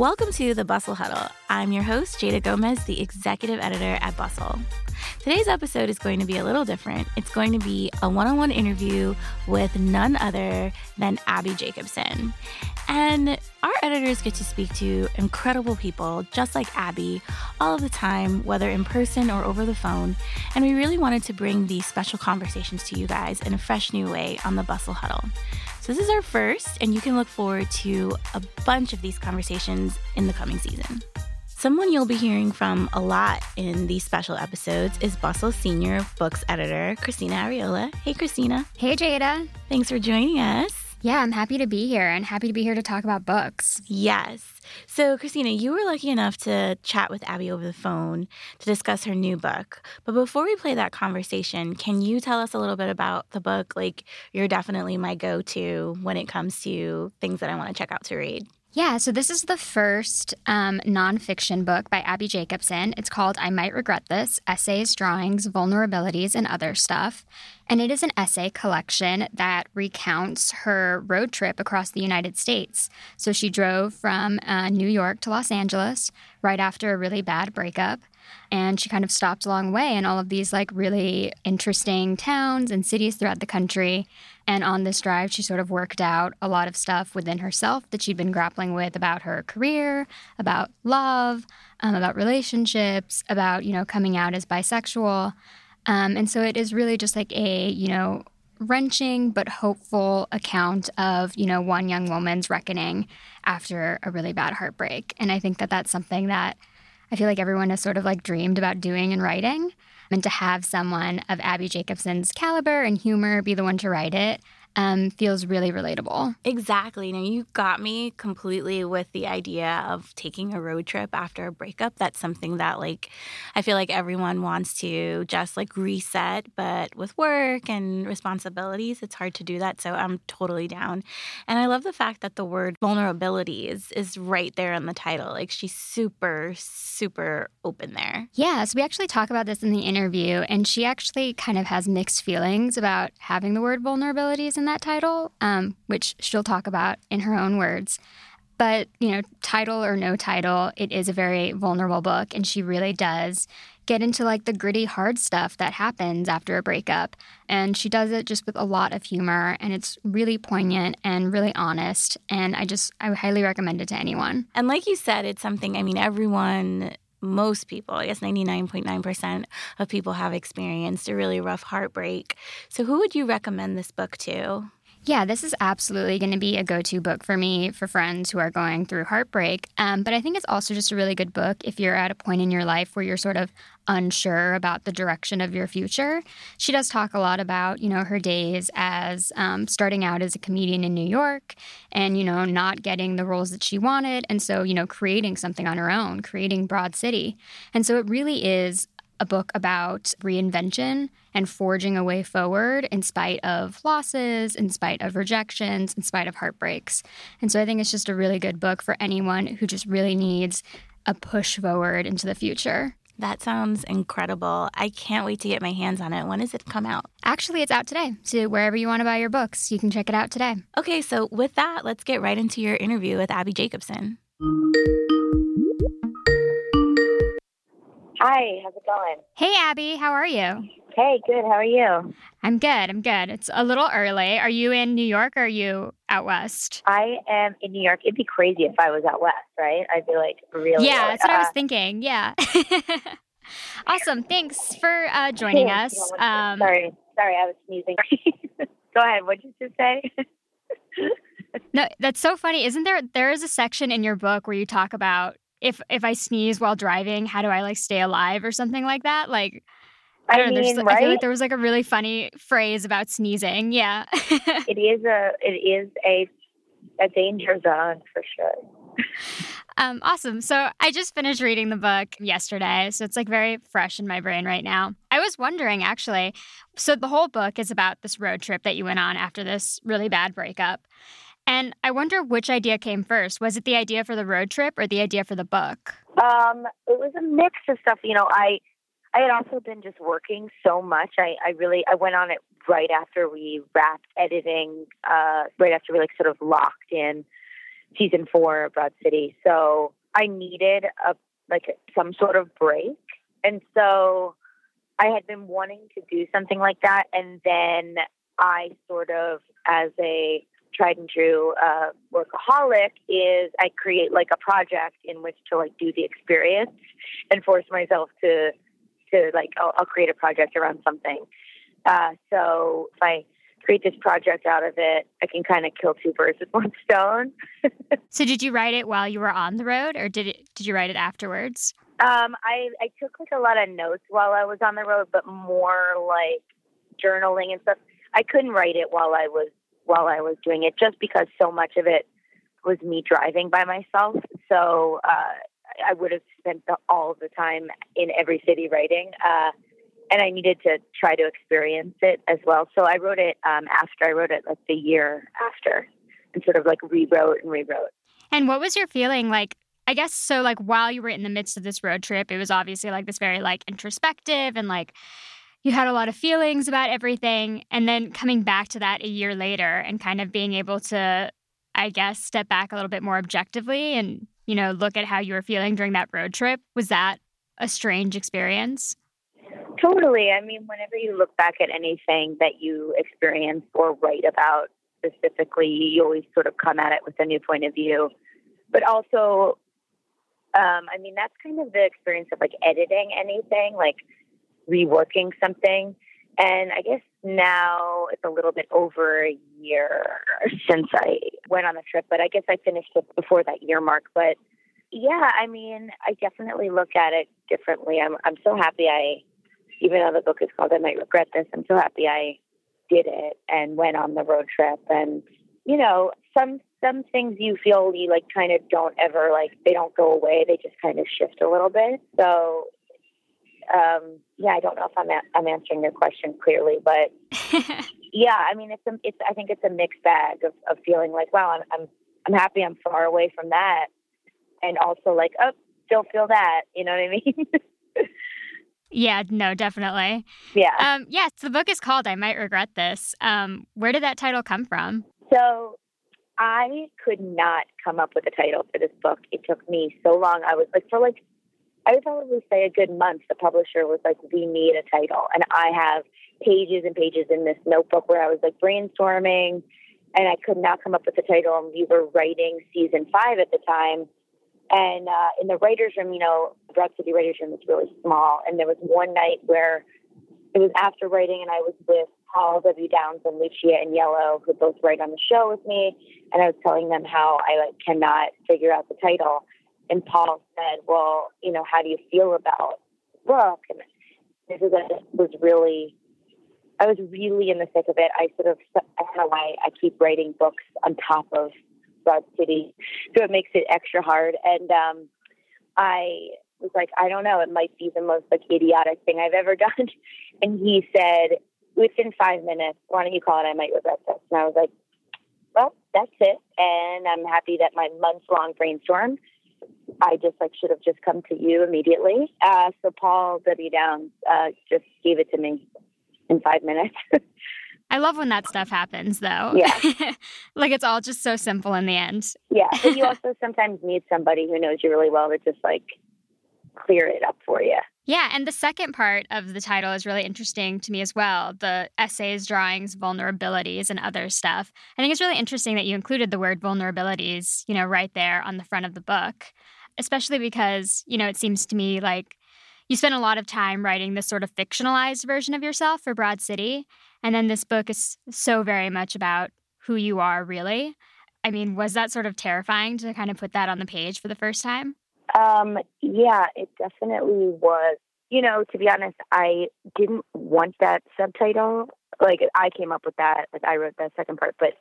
Welcome to the Bustle Huddle. I'm your host, Jada Gomez, the executive editor at Bustle. Today's episode is going to be a little different. It's going to be a one on one interview with none other than Abbi Jacobson. And our editors get to speak to incredible people just like Abbi all of the time, whether in person or over the phone. And we really wanted to bring these special conversations to you guys in a fresh new way on the Bustle Huddle. So, this is our first, and you can look forward to a bunch of these conversations in the coming season. Someone you'll be hearing from a lot in these special episodes is Bustle Senior Books Editor, Cristina Arreola. Hey, Cristina. Hey, Jada. Thanks for joining us. Yeah, I'm happy to be here and happy to be here to talk about books. Yes. So, Cristina, you were lucky enough to chat with Abbi over the phone to discuss her new book. But before we play that conversation, can you tell us a little bit about the book? Like, you're definitely my go to when it comes to things that I want to check out to read. Yeah, so this is the first um, nonfiction book by Abbi Jacobson. It's called I Might Regret This Essays, Drawings, Vulnerabilities, and Other Stuff. And it is an essay collection that recounts her road trip across the United States. So she drove from uh, New York to Los Angeles right after a really bad breakup. And she kind of stopped along the way in all of these like really interesting towns and cities throughout the country. And on this drive, she sort of worked out a lot of stuff within herself that she'd been grappling with about her career, about love, um, about relationships, about, you know, coming out as bisexual. Um, and so it is really just like a, you know, wrenching but hopeful account of, you know, one young woman's reckoning after a really bad heartbreak. And I think that that's something that I feel like everyone has sort of like dreamed about doing and writing. And to have someone of Abbi Jacobson's caliber and humor be the one to write it, um, feels really relatable. Exactly. Now, you got me completely with the idea of taking a road trip after a breakup. That's something that, like, I feel like everyone wants to just like reset, but with work and responsibilities, it's hard to do that. So I'm totally down. And I love the fact that the word vulnerability is, is right there in the title. Like, she's super, super open there. Yeah. So we actually talk about this in the interview, and she actually kind of has mixed feelings about having the word vulnerabilities in that title, um, which she'll talk about in her own words. But, you know, title or no title, it is a very vulnerable book. And she really does get into like the gritty, hard stuff that happens after a breakup. And she does it just with a lot of humor. And it's really poignant and really honest. And I just, I highly recommend it to anyone. And like you said, it's something, I mean, everyone most people, I guess 99.9% of people have experienced a really rough heartbreak. So, who would you recommend this book to? Yeah, this is absolutely going to be a go to book for me for friends who are going through heartbreak. Um, but I think it's also just a really good book if you're at a point in your life where you're sort of unsure about the direction of your future. She does talk a lot about, you know, her days as um, starting out as a comedian in New York and, you know, not getting the roles that she wanted. And so, you know, creating something on her own, creating Broad City. And so it really is a book about reinvention and forging a way forward in spite of losses, in spite of rejections, in spite of heartbreaks. And so I think it's just a really good book for anyone who just really needs a push forward into the future. That sounds incredible. I can't wait to get my hands on it. When does it come out? Actually, it's out today. So wherever you want to buy your books, you can check it out today. Okay, so with that, let's get right into your interview with Abbi Jacobson. Hi, how's it going? Hey, Abbi, how are you? Hey, good. How are you? I'm good. I'm good. It's a little early. Are you in New York or are you out west? I am in New York. It'd be crazy if I was out west, right? I'd be like really. Yeah, that's what uh, I was thinking. Yeah. awesome. Thanks for uh, joining yeah, us. yeah, Um, sorry, sorry, I was sneezing. Go ahead. What did you just say? no, that's so funny. Isn't there? There is a section in your book where you talk about if if I sneeze while driving, how do I like stay alive or something like that? Like. I I don't know. mean, I feel right? like there was like a really funny phrase about sneezing. Yeah. it is a it is a a danger zone for sure. Um, awesome. So I just finished reading the book yesterday, so it's like very fresh in my brain right now. I was wondering actually, so the whole book is about this road trip that you went on after this really bad breakup. And I wonder which idea came first. Was it the idea for the road trip or the idea for the book? Um, it was a mix of stuff. You know, I I had also been just working so much. I, I really I went on it right after we wrapped editing, uh, right after we like sort of locked in season four of Broad City. So I needed a like some sort of break, and so I had been wanting to do something like that, and then I sort of as a tried and true uh, workaholic is I create like a project in which to like do the experience and force myself to to like I'll, I'll create a project around something. Uh, so if I create this project out of it, I can kind of kill two birds with one stone. so did you write it while you were on the road, or did it did you write it afterwards? Um, I I took like a lot of notes while I was on the road, but more like journaling and stuff. I couldn't write it while I was while I was doing it, just because so much of it was me driving by myself. So uh, I would have spent the, all the time in every city writing. Uh, and I needed to try to experience it as well. So I wrote it um, after I wrote it like the year after and sort of like rewrote and rewrote. And what was your feeling like? I guess so like while you were in the midst of this road trip, it was obviously like this very like introspective and like you had a lot of feelings about everything and then coming back to that a year later and kind of being able to I guess step back a little bit more objectively and you know look at how you were feeling during that road trip. Was that a strange experience? Totally. I mean, whenever you look back at anything that you experience or write about specifically, you always sort of come at it with a new point of view. But also, um, I mean, that's kind of the experience of like editing anything, like reworking something. And I guess now it's a little bit over a year since I went on the trip, but I guess I finished it before that year mark. But yeah, I mean, I definitely look at it differently. I'm I'm so happy I even though the book is called I Might Regret This, I'm so happy I did it and went on the road trip. And, you know, some some things you feel you like kind of don't ever like they don't go away. They just kind of shift a little bit. So um, yeah, I don't know if I'm a- I'm answering your question clearly, but yeah, I mean it's a, it's I think it's a mixed bag of, of feeling like wow I'm, I'm I'm happy I'm far away from that, and also like oh still feel that you know what I mean. Yeah, no, definitely. Yeah. Um, yes, the book is called I Might Regret This. Um, where did that title come from? So I could not come up with a title for this book. It took me so long. I was like, for like, I would probably say a good month, the publisher was like, we need a title. And I have pages and pages in this notebook where I was like brainstorming and I could not come up with a title. And we were writing season five at the time. And uh, in the writer's room, you know, Broad City Writer's Room is really small. And there was one night where it was after writing, and I was with Paul W. Downs and Lucia Aniello, who both write on the show with me. And I was telling them how I like cannot figure out the title. And Paul said, "Well, you know, how do you feel about book?" And this was, was really, I was really in the thick of it. I sort of, I don't know why I keep writing books on top of Broad City, so it makes it extra hard. And um, I was like, I don't know, it might be the most like idiotic thing I've ever done. And he said, within five minutes, why don't you call it I Might Regret This? And I was like, well, that's it. And I'm happy that my months long brainstorm, I just like should have just come to you immediately. Uh, so Paul W. Downs uh, just gave it to me in five minutes. I love when that stuff happens, though. Yeah. like it's all just so simple in the end. Yeah. But you also sometimes need somebody who knows you really well to just like clear it up for you. Yeah, and the second part of the title is really interesting to me as well. The essays, drawings, vulnerabilities, and other stuff. I think it's really interesting that you included the word vulnerabilities, you know, right there on the front of the book, especially because, you know, it seems to me like you spent a lot of time writing this sort of fictionalized version of yourself for Broad City. And then this book is so very much about who you are, really. I mean, was that sort of terrifying to kind of put that on the page for the first time? Um, yeah, it definitely was. You know, to be honest, I didn't want that subtitle. Like, I came up with that. Like, I wrote that second part, but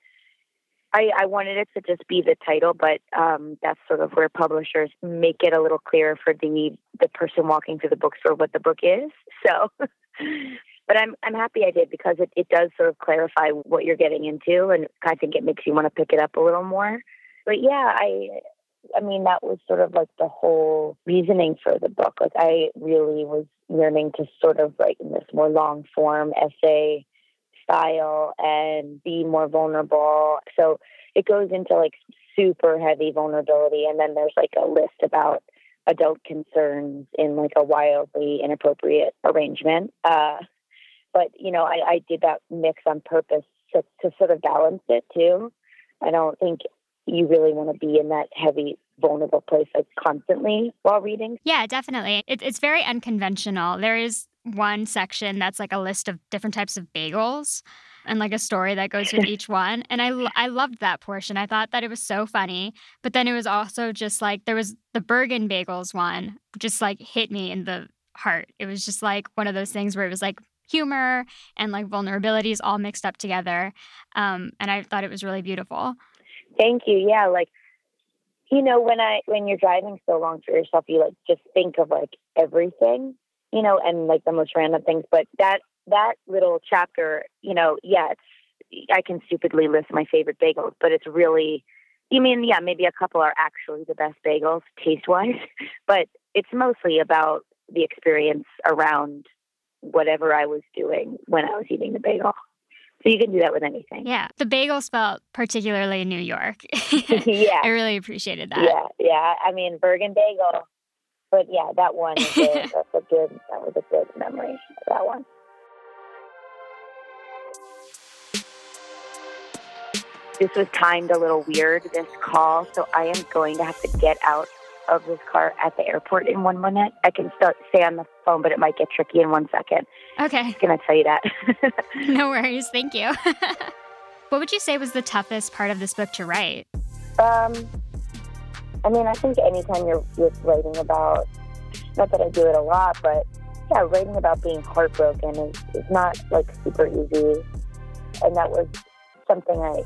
I, I wanted it to just be the title, but um, that's sort of where publishers make it a little clearer for the the person walking through the bookstore what the book is. So, but I'm I'm happy I did because it, it does sort of clarify what you're getting into, and I think it makes you want to pick it up a little more. But yeah, I I mean that was sort of like the whole reasoning for the book. Like I really was yearning to sort of write in this more long form essay style and be more vulnerable. So it goes into like super heavy vulnerability. And then there's like a list about adult concerns in like a wildly inappropriate arrangement. Uh, but, you know, I, I did that mix on purpose to, to sort of balance it too. I don't think you really want to be in that heavy vulnerable place like constantly while reading. Yeah, definitely. It, it's very unconventional. There is one section that's like a list of different types of bagels and like a story that goes with each one. And I, I loved that portion. I thought that it was so funny. But then it was also just like there was the Bergen bagels one, just like hit me in the heart. It was just like one of those things where it was like humor and like vulnerabilities all mixed up together. Um, and I thought it was really beautiful. Thank you. Yeah, like you know when I when you're driving so long for yourself, you like just think of like everything you know, and like the most random things. But that that little chapter, you know, yeah, it's I can stupidly list my favorite bagels, but it's really you mean yeah, maybe a couple are actually the best bagels taste wise, but it's mostly about the experience around whatever I was doing when I was eating the bagel. So you can do that with anything. Yeah. The bagels felt particularly in New York. yeah. I really appreciated that. Yeah. Yeah. I mean, Bergen bagel but yeah, that one is a, that's a good that was a good memory. That one. This was timed a little weird, this call, so I am going to have to get out of this car at the airport in one minute. I can still stay on the phone, but it might get tricky in one second. Okay. I'm going to tell you that. no worries. Thank you. what would you say was the toughest part of this book to write? Um, I mean, I think anytime you're, you're writing about, not that I do it a lot, but yeah, writing about being heartbroken is, is not like super easy. And that was something I,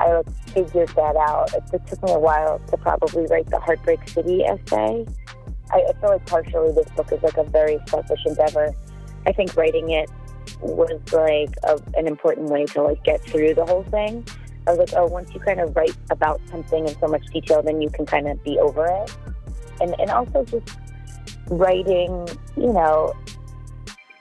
I figured that out. It, it took me a while to probably write the Heartbreak City essay. I, I feel like partially this book is like a very selfish endeavor. I think writing it was like a, an important way to like get through the whole thing. I was like, oh, once you kind of write about something in so much detail, then you can kind of be over it. And and also just writing, you know,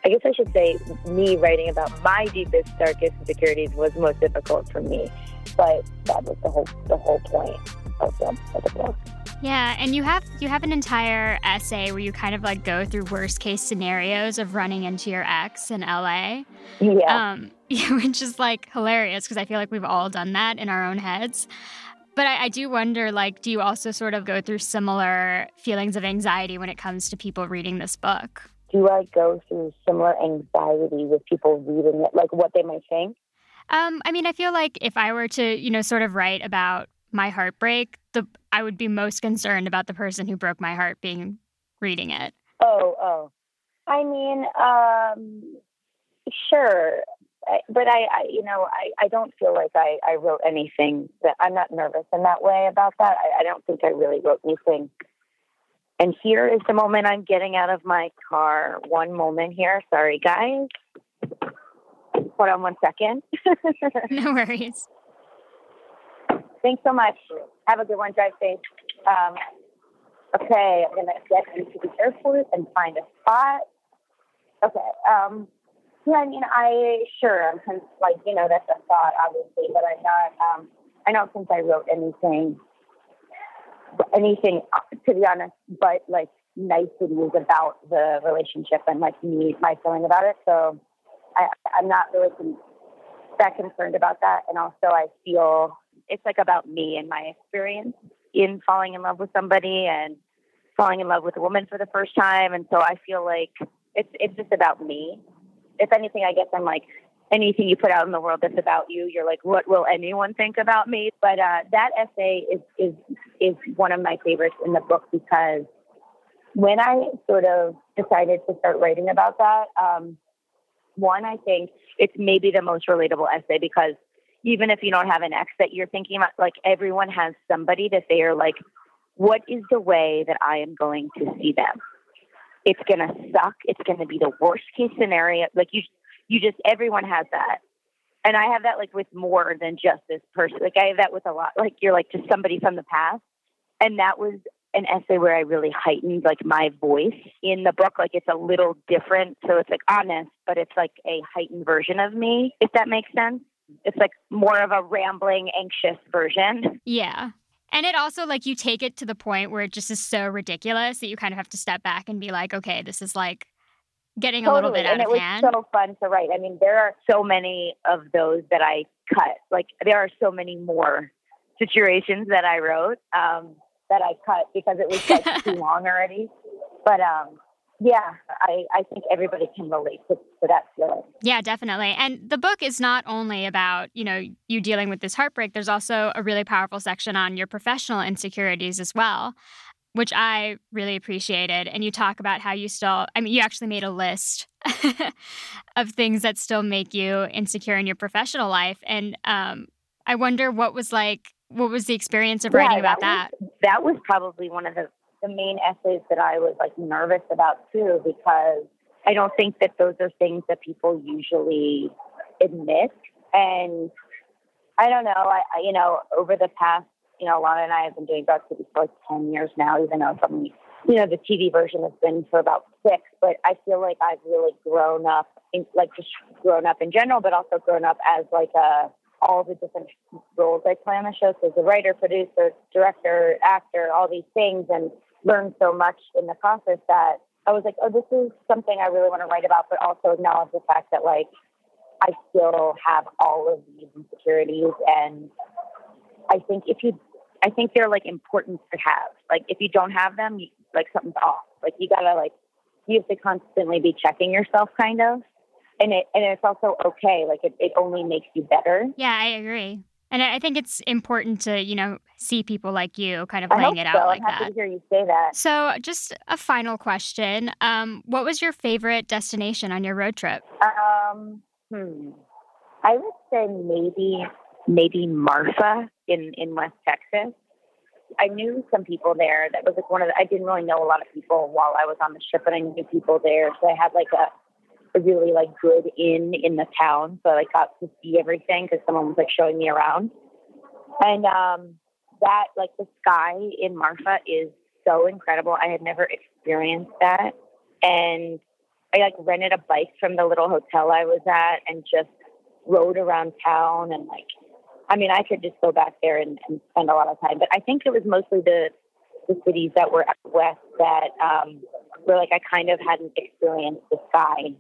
I guess I should say me writing about my deepest, darkest insecurities was most difficult for me. But that was the whole the whole point of the, of the book. Yeah, and you have you have an entire essay where you kind of like go through worst case scenarios of running into your ex in LA. Yeah. Um, which is like hilarious because I feel like we've all done that in our own heads. But I, I, do wonder, like, do you also sort of go through similar feelings of anxiety when it comes to people reading this book? Do I go through similar anxiety with people reading it, like what they might think? Um, I mean, I feel like if I were to, you know, sort of write about my heartbreak, the I would be most concerned about the person who broke my heart being reading it. Oh, oh. I mean, um, sure, but I, I, you know, I, I don't feel like I, I wrote anything that I'm not nervous in that way about that. I, I don't think I really wrote anything. And here is the moment I'm getting out of my car. One moment here. Sorry, guys. Hold on one second. no worries. Thanks so much. Have a good one. Drive safe. Um, okay, I'm gonna get into the airport and find a spot. Okay. Um, yeah, I mean, I sure I'm kind of like you know that's a thought, obviously, but I'm not. Um, I don't think I wrote anything, anything to be honest, but like niceties about the relationship and like me, my feeling about it. So I, I'm not really that concerned about that, and also I feel it's like about me and my experience in falling in love with somebody and falling in love with a woman for the first time. And so I feel like it's it's just about me. If anything, I guess I'm like anything you put out in the world that's about you, you're like, what will anyone think about me? But uh, that essay is is is one of my favorites in the book because when I sort of decided to start writing about that, um, one, I think it's maybe the most relatable essay because even if you don't have an ex that you're thinking about, like everyone has somebody that they are like, what is the way that I am going to see them? It's going to suck. It's going to be the worst case scenario. Like you, you just, everyone has that. And I have that like with more than just this person. Like I have that with a lot, like you're like just somebody from the past. And that was an essay where I really heightened like my voice in the book. Like it's a little different. So it's like honest, but it's like a heightened version of me, if that makes sense. It's like more of a rambling, anxious version. Yeah. And it also like you take it to the point where it just is so ridiculous that you kind of have to step back and be like, okay, this is like getting totally. a little bit out and of it was hand. so fun to write. I mean, there are so many of those that I cut. Like there are so many more situations that I wrote um, that I cut because it was like too long already. But um, yeah, I, I think everybody can relate to, to that feeling. Yeah, definitely. And the book is not only about, you know, you dealing with this heartbreak, there's also a really powerful section on your professional insecurities as well, which I really appreciated. And you talk about how you still, I mean, you actually made a list of things that still make you insecure in your professional life. And um, I wonder what was like, what was the experience of writing about that? Was, that was probably one of the, the main essays that I was like nervous about too, because I don't think that those are things that people usually admit. And I don't know, I, I you know, over the past, you know, Lana and I have been doing Dark City for like 10 years now, even though some, you know, the TV version has been for about six, but I feel like I've really grown up, in, like just grown up in general, but also grown up as like a, all the different roles I play on the show. So as a writer, producer, director, actor, all these things, and learned so much in the process that I was like, oh, this is something I really want to write about, but also acknowledge the fact that like I still have all of these insecurities, and I think if you, I think they're like important to have. Like if you don't have them, you, like something's off. Like you gotta like you have to constantly be checking yourself, kind of and it and it's also okay. Like it, it only makes you better. Yeah, I agree. And I think it's important to, you know, see people like you kind of laying it out so. like I'm happy that. to hear you say that. So, just a final question. Um, what was your favorite destination on your road trip? Um, hmm. I would say maybe maybe Marfa in in West Texas. I knew some people there. That was like one of the, I didn't really know a lot of people while I was on the trip, but I knew people there. So I had like a a really like good inn in the town, so I got to see everything because someone was like showing me around. And um, that like the sky in Marfa is so incredible. I had never experienced that, and I like rented a bike from the little hotel I was at and just rode around town and like. I mean, I could just go back there and, and spend a lot of time, but I think it was mostly the the cities that were out west that um, where like I kind of hadn't experienced the sky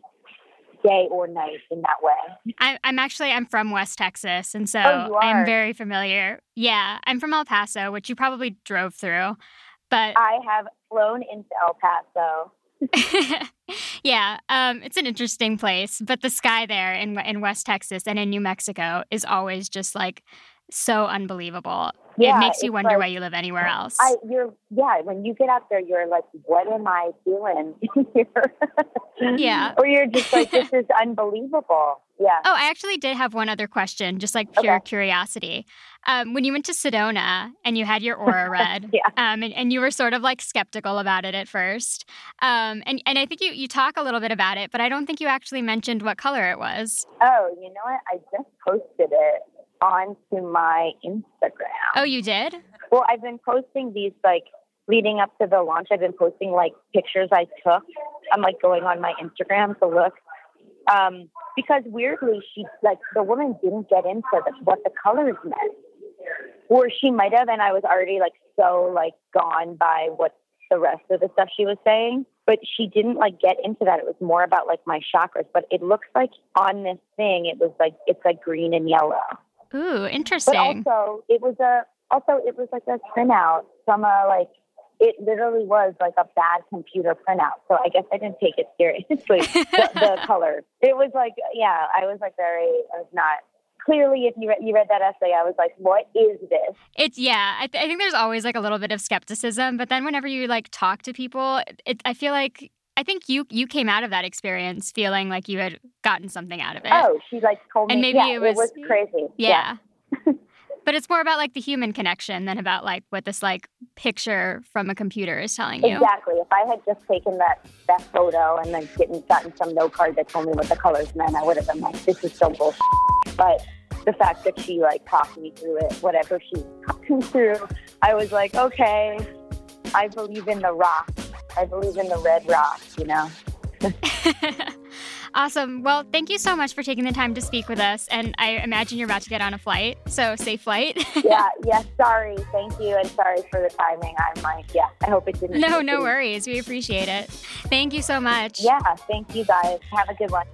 day or night in that way. I, am actually I'm from West Texas, and so oh, I'm very familiar. Yeah, I'm from El Paso, which you probably drove through, but I have flown into El Paso. yeah, um, it's an interesting place, but the sky there in in West Texas and in New Mexico is always just like so unbelievable. Yeah, it makes you wonder like, why you live anywhere else. I, you're, yeah. When you get out there, you're like, "What am I doing here?" yeah. Or you're just like, "This is unbelievable." Yeah. Oh, I actually did have one other question, just like pure Okay. curiosity. Um, when you went to Sedona and you had your aura read, Yeah. um, and, and you were sort of like skeptical about it at first, um, and and I think you you talk a little bit about it, but I don't think you actually mentioned what color it was. Oh, you know what? I just posted it onto my Instagram. Oh, you did? Well, I've been posting these like leading up to the launch. I've been posting like pictures I took. I'm like going on my Instagram to look. Um, because weirdly, she like the woman didn't get into the, what the colors meant, or she might have, and I was already like so like gone by what the rest of the stuff she was saying. But she didn't like get into that. It was more about like my chakras. But it looks like on this thing, it was like it's like green and yellow. Ooh, interesting. But also, it was a also it was like a printout from a like it literally was like a bad computer printout. So I guess I didn't take it seriously. the, the color. It was like yeah, I was like very I was not clearly if you read, you read that essay, I was like, what is this? It's yeah. I, th- I think there's always like a little bit of skepticism, but then whenever you like talk to people, it, I feel like I think you you came out of that experience feeling like you had gotten something out of it. Oh, she like told me. And maybe yeah, it was- was crazy. Yeah. but it's more about like the human connection than about like what this like picture from a computer is telling you. Exactly. If I had just taken that that photo and then getting gotten some note card that told me what the colors meant, I would have been like, "This is so bullshit." But the fact that she like talked me through it, whatever she talked me through, I was like, "Okay, I believe in the rock. I believe in the red rock." You know. awesome. Well, thank you so much for taking the time to speak with us. And I imagine you're about to get on a flight, so safe flight. yeah. Yeah. Sorry. Thank you, and sorry for the timing. I'm like, yeah. I hope it didn't. no, no worries. We appreciate it. Thank you so much. Yeah. Thank you, guys. Have a good one.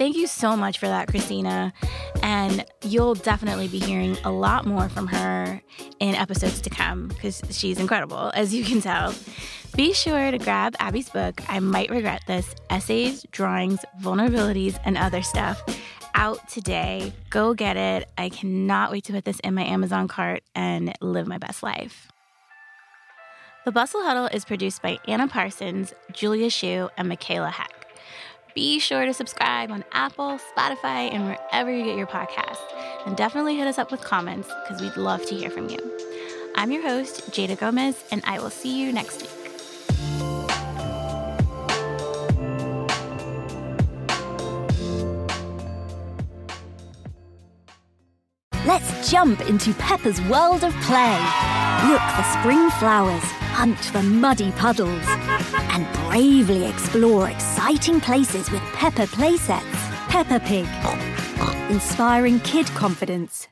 Thank you so much for that, Cristina. And you'll definitely be hearing a lot more from her in episodes to come because she's incredible, as you can tell. Be sure to grab Abbi's book, I Might Regret This Essays, Drawings, Vulnerabilities, and Other Stuff, out today. Go get it. I cannot wait to put this in my Amazon cart and live my best life. The Bustle Huddle is produced by Anna Parsons, Julia Shu, and Michaela Heck. Be sure to subscribe on Apple, Spotify, and wherever you get your podcasts. And definitely hit us up with comments because we'd love to hear from you. I'm your host, Jada Gomez, and I will see you next week. Let's jump into Peppa's world of play. Look for spring flowers, hunt for muddy puddles, and bravely explore exciting places with Peppa playsets. Peppa Pig, inspiring kid confidence.